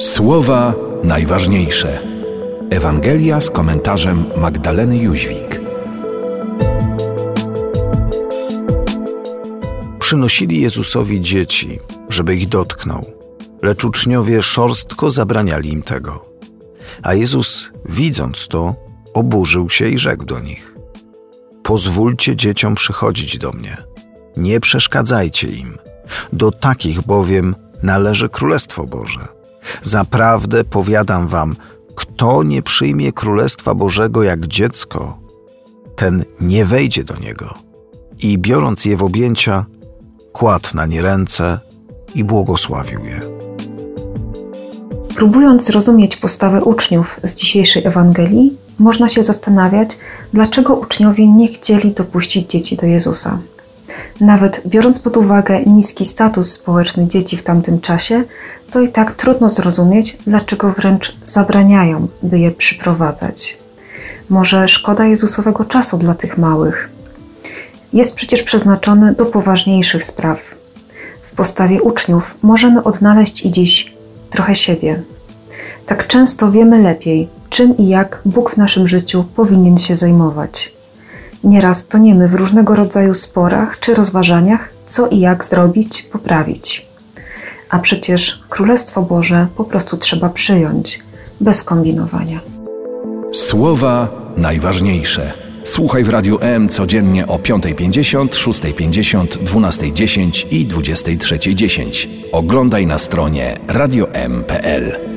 Słowa najważniejsze. Ewangelia z komentarzem Magdaleny Jóźwik. Przynosili Jezusowi dzieci, żeby ich dotknął, lecz uczniowie szorstko zabraniali im tego. A Jezus, widząc to, oburzył się i rzekł do nich: Pozwólcie dzieciom przychodzić do mnie, nie przeszkadzajcie im, do takich bowiem należy Królestwo Boże. Zaprawdę powiadam wam, kto nie przyjmie Królestwa Bożego jak dziecko, ten nie wejdzie do niego. I biorąc je w objęcia, kładł na nie ręce i błogosławił je. Próbując zrozumieć postawę uczniów z dzisiejszej Ewangelii, można się zastanawiać, dlaczego uczniowie nie chcieli dopuścić dzieci do Jezusa. Nawet biorąc pod uwagę niski status społeczny dzieci w tamtym czasie, to i tak trudno zrozumieć, dlaczego wręcz zabraniają, by je przyprowadzać. Może szkoda Jezusowego czasu dla tych małych. Jest przecież przeznaczony do poważniejszych spraw. W postawie uczniów możemy odnaleźć i dziś trochę siebie. Tak często wiemy lepiej, czym i jak Bóg w naszym życiu powinien się zajmować. Nieraz toniemy w różnego rodzaju sporach czy rozważaniach, co i jak zrobić, poprawić. A przecież Królestwo Boże po prostu trzeba przyjąć, bez kombinowania. Słowa najważniejsze. Słuchaj w Radiu M codziennie o 5.50, 6.50, 12.10 i 23.10. Oglądaj na stronie radiom.pl.